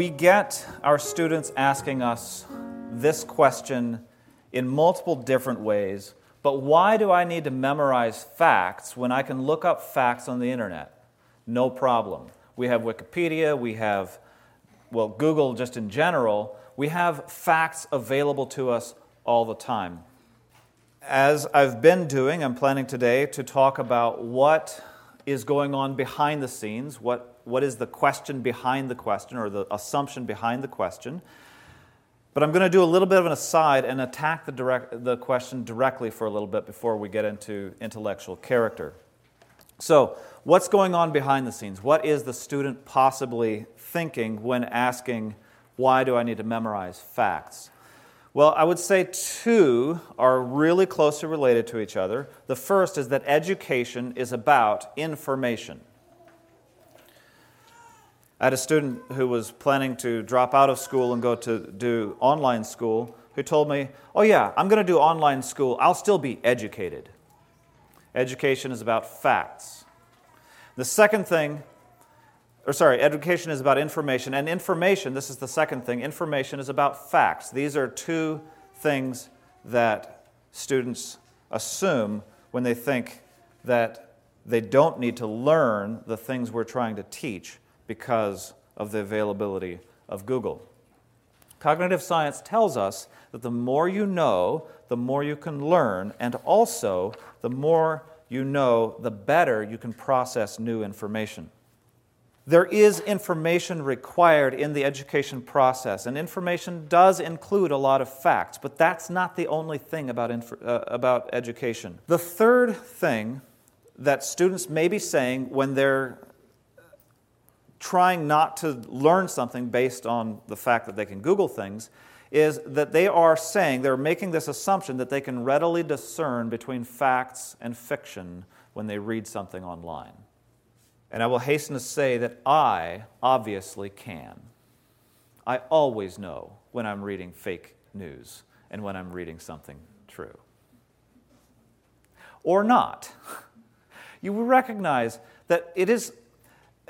we get our students asking us this question in multiple different ways. But why do I need to memorize facts when I can look up facts on the internet? No problem. We have Wikipedia, we have, well, Google just in general. We have facts available to us all the time. As I've been doing, I'm planning today to talk about what is going on behind the scenes, what, what is the question behind the question, or the assumption behind the question. But I'm going to do a little bit of an aside and attack the, direct, the question directly for a little bit before we get into intellectual character. So, what's going on behind the scenes? What is the student possibly thinking when asking, Why do I need to memorize facts? Well, I would say two are really closely related to each other. The first is that education is about information. I had a student who was planning to drop out of school and go to do online school who told me, Oh, yeah, I'm going to do online school. I'll still be educated. Education is about facts. The second thing or sorry, education is about information, and information, this is the second thing, information is about facts. These are two things that students assume when they think that they don't need to learn the things we're trying to teach because of the availability of Google. Cognitive science tells us that the more you know, the more you can learn, and also the more you know, the better you can process new information. There is information required in the education process, and information does include a lot of facts, but that's not the only thing about, inf- uh, about education. The third thing that students may be saying when they're trying not to learn something based on the fact that they can Google things is that they are saying, they're making this assumption that they can readily discern between facts and fiction when they read something online. And I will hasten to say that I obviously can. I always know when I'm reading fake news and when I'm reading something true. Or not. You will recognize that it is,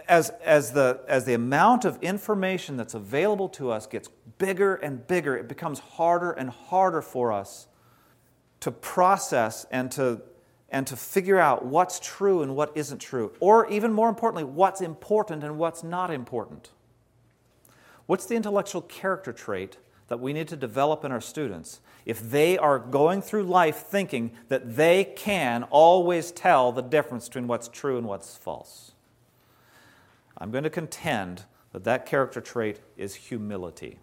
as, as, the, as the amount of information that's available to us gets bigger and bigger, it becomes harder and harder for us to process and to and to figure out what's true and what isn't true, or even more importantly, what's important and what's not important. What's the intellectual character trait that we need to develop in our students if they are going through life thinking that they can always tell the difference between what's true and what's false? I'm going to contend that that character trait is humility.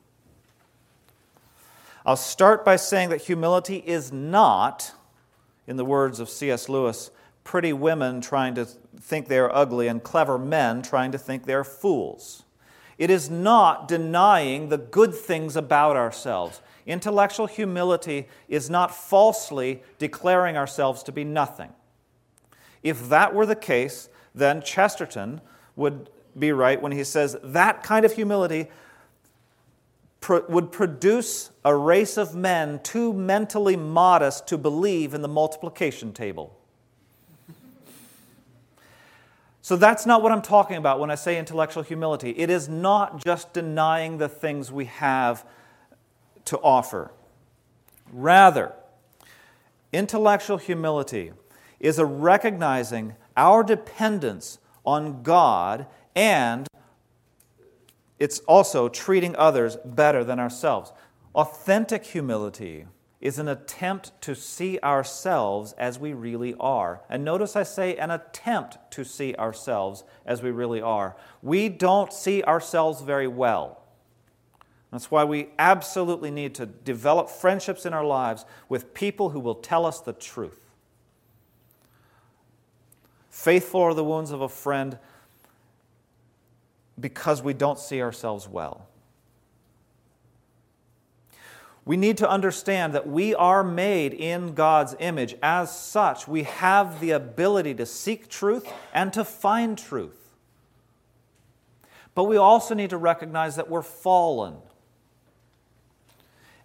I'll start by saying that humility is not in the words of C.S. Lewis, pretty women trying to think they are ugly and clever men trying to think they're fools. It is not denying the good things about ourselves. Intellectual humility is not falsely declaring ourselves to be nothing. If that were the case, then Chesterton would be right when he says that kind of humility would produce a race of men too mentally modest to believe in the multiplication table. So that's not what I'm talking about when I say intellectual humility. It is not just denying the things we have to offer. Rather, intellectual humility is a recognizing our dependence on God and it's also treating others better than ourselves. Authentic humility is an attempt to see ourselves as we really are. And notice I say an attempt to see ourselves as we really are. We don't see ourselves very well. That's why we absolutely need to develop friendships in our lives with people who will tell us the truth. Faithful are the wounds of a friend because we don't see ourselves well. We need to understand that we are made in God's image. As such, we have the ability to seek truth and to find truth. But we also need to recognize that we're fallen.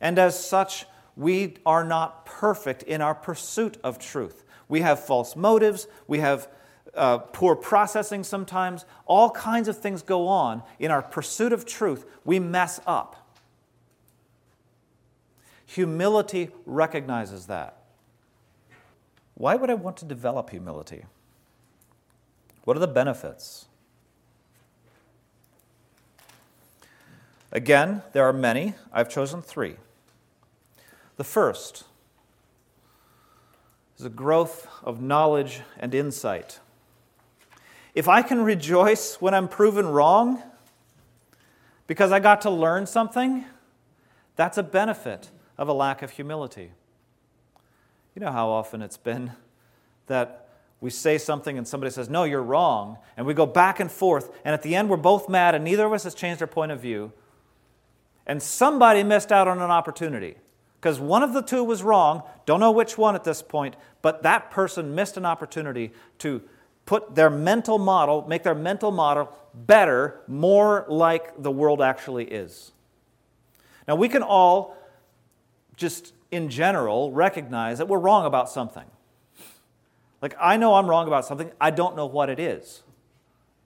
And as such, we are not perfect in our pursuit of truth. We have false motives, we have uh, poor processing sometimes. All kinds of things go on in our pursuit of truth. We mess up. Humility recognizes that. Why would I want to develop humility? What are the benefits? Again, there are many. I've chosen three. The first is a growth of knowledge and insight. If I can rejoice when I'm proven wrong because I got to learn something, that's a benefit of a lack of humility. You know how often it's been that we say something and somebody says, No, you're wrong. And we go back and forth. And at the end, we're both mad and neither of us has changed our point of view. And somebody missed out on an opportunity because one of the two was wrong. Don't know which one at this point, but that person missed an opportunity to put their mental model, make their mental model better, more like the world actually is. Now, we can all just in general recognize that we're wrong about something. Like, I know I'm wrong about something, I don't know what it is.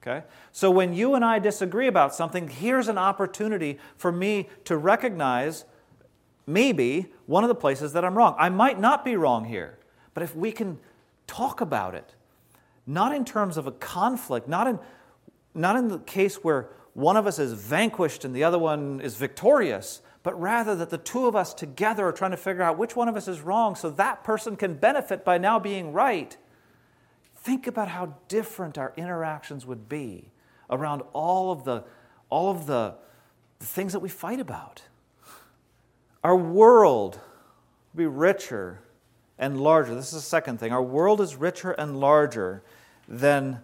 Okay? So when you and I disagree about something, here's an opportunity for me to recognize maybe one of the places that I'm wrong. I might not be wrong here, but if we can talk about it, not in terms of a conflict, not in, not in the case where one of us is vanquished and the other one is victorious, but rather that the two of us together are trying to figure out which one of us is wrong so that person can benefit by now being right. Think about how different our interactions would be around all of the, all of the, the things that we fight about. Our world will be richer and larger. This is the second thing. Our world is richer and larger than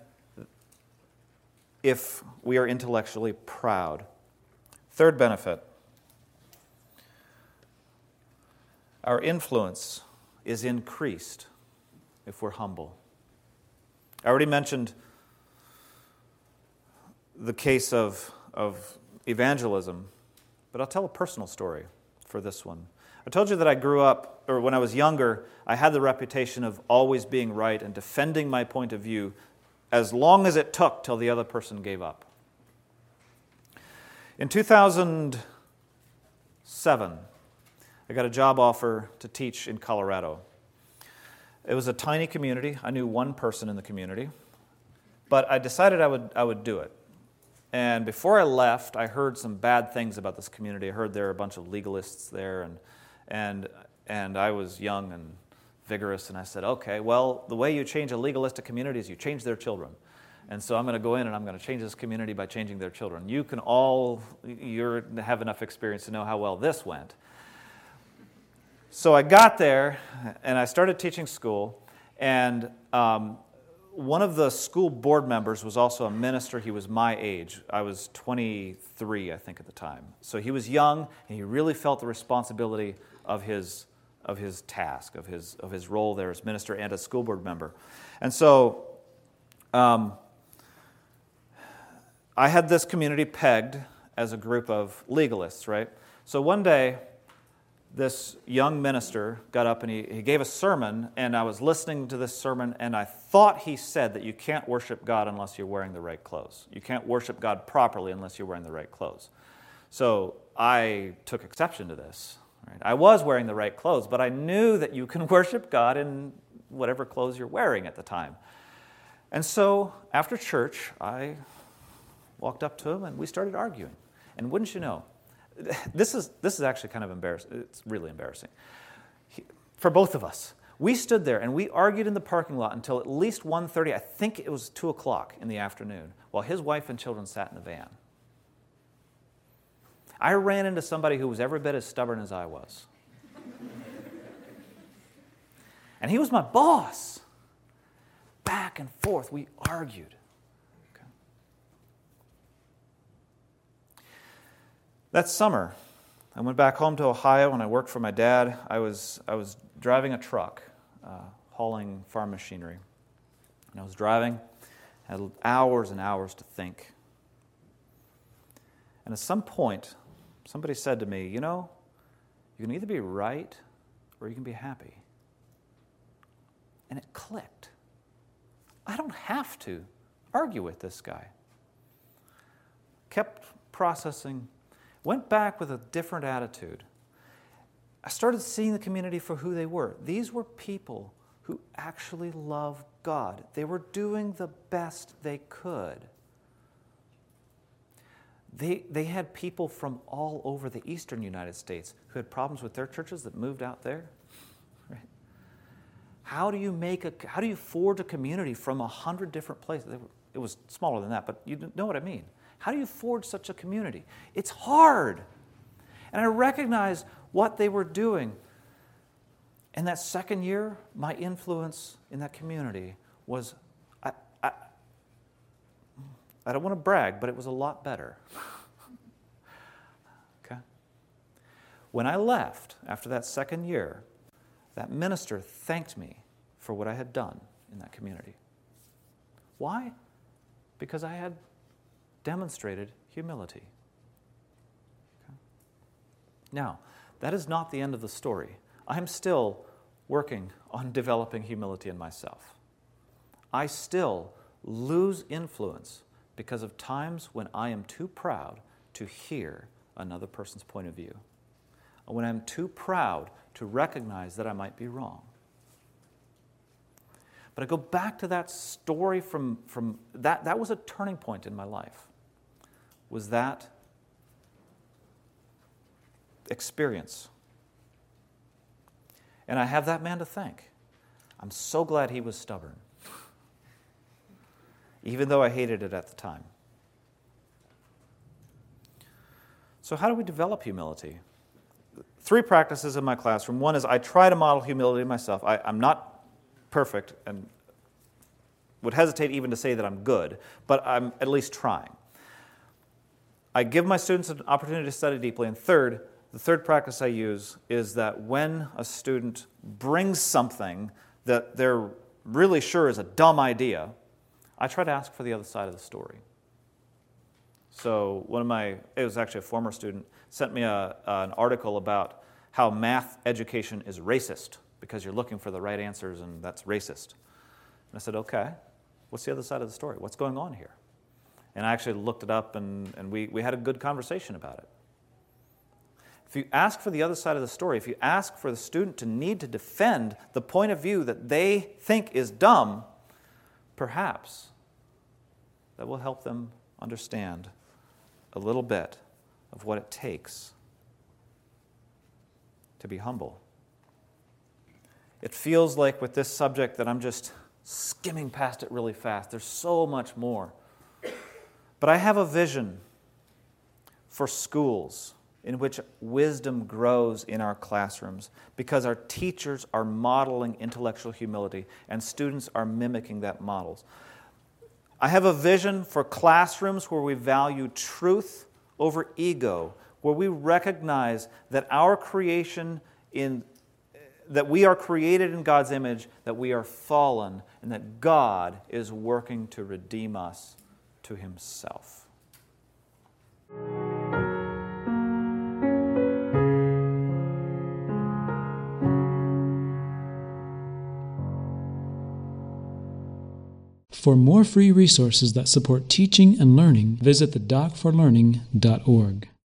if we are intellectually proud. Third benefit our influence is increased if we're humble. I already mentioned the case of, of evangelism, but I'll tell a personal story for this one. I told you that I grew up, or when I was younger, I had the reputation of always being right and defending my point of view as long as it took till the other person gave up. In 2007, I got a job offer to teach in Colorado. It was a tiny community. I knew one person in the community. But I decided I would, I would do it. And before I left, I heard some bad things about this community. I heard there were a bunch of legalists there, and, and, and I was young and vigorous, and I said, okay, well, the way you change a legalistic community is you change their children. And so I'm going to go in and I'm going to change this community by changing their children. You can all you have enough experience to know how well this went. So I got there and I started teaching school, and um, one of the school board members was also a minister. He was my age. I was 23, I think, at the time. So he was young, and he really felt the responsibility of his, of his task, of his, of his role there as minister and as school board member. And so um, I had this community pegged as a group of legalists, right? So one day, this young minister got up and he, he gave a sermon, and I was listening to this sermon, and I thought he said that you can't worship God unless you're wearing the right clothes. You can't worship God properly unless you're wearing the right clothes. So I took exception to this. Right? I was wearing the right clothes, but I knew that you can worship God in whatever clothes you're wearing at the time. And so after church, I walked up to him and we started arguing. And wouldn't you know, this is, this is actually kind of embarrassing. It's really embarrassing. He, for both of us. We stood there and we argued in the parking lot until at least 1.30, I think it was 2 o'clock in the afternoon, while his wife and children sat in the van. I ran into somebody who was every bit as stubborn as I was. and he was my boss. Back and forth, we argued. That summer, I went back home to Ohio and I worked for my dad. I was, I was driving a truck, uh, hauling farm machinery. And I was driving, I had hours and hours to think. And at some point, somebody said to me, You know, you can either be right or you can be happy. And it clicked. I don't have to argue with this guy. Kept processing, went back with a different attitude. I started seeing the community for who they were. These were people who actually loved God, they were doing the best they could. They, they had people from all over the eastern United States who had problems with their churches that moved out there. Right? How do you make a, how do you forge a community from a hundred different places? It was smaller than that, but you know what I mean. How do you forge such a community? It's hard. And I recognized what they were doing. And that second year, my influence in that community was I don't want to brag, but it was a lot better. okay? When I left after that second year, that minister thanked me for what I had done in that community. Why? Because I had demonstrated humility. Okay? Now, that is not the end of the story. I am still working on developing humility in myself. I still lose influence because of times when I am too proud to hear another person's point of view, when I'm too proud to recognize that I might be wrong. But I go back to that story from, from that, that was a turning point in my life. Was that experience. And I have that man to thank. I'm so glad he was stubborn even though I hated it at the time. So, how do we develop humility? Three practices in my classroom. One is I try to model humility myself. I, am not perfect and would hesitate even to say that I'm good, but I'm at least trying. I give my students an opportunity to study deeply. And third, the third practice I use is that when a student brings something that they're really sure is a dumb idea, I try to ask for the other side of the story. So, one of my, it was actually a former student, sent me a, an article about how math education is racist because you're looking for the right answers and that's racist. And I said, okay, what's the other side of the story? What's going on here? And I actually looked it up and, and we, we had a good conversation about it. If you ask for the other side of the story, if you ask for the student to need to defend the point of view that they think is dumb, perhaps that will help them understand a little bit of what it takes to be humble. It feels like with this subject that I'm just skimming past it really fast. There's so much more. But I have a vision for schools in which wisdom grows in our classrooms because our teachers are modeling intellectual humility and students are mimicking that models. I have a vision for classrooms where we value truth over ego, where we recognize that our creation in that we are created in God's image, that we are fallen, and that God is working to redeem us to himself. For more free resources that support teaching and learning, visit thedocforlearning.org.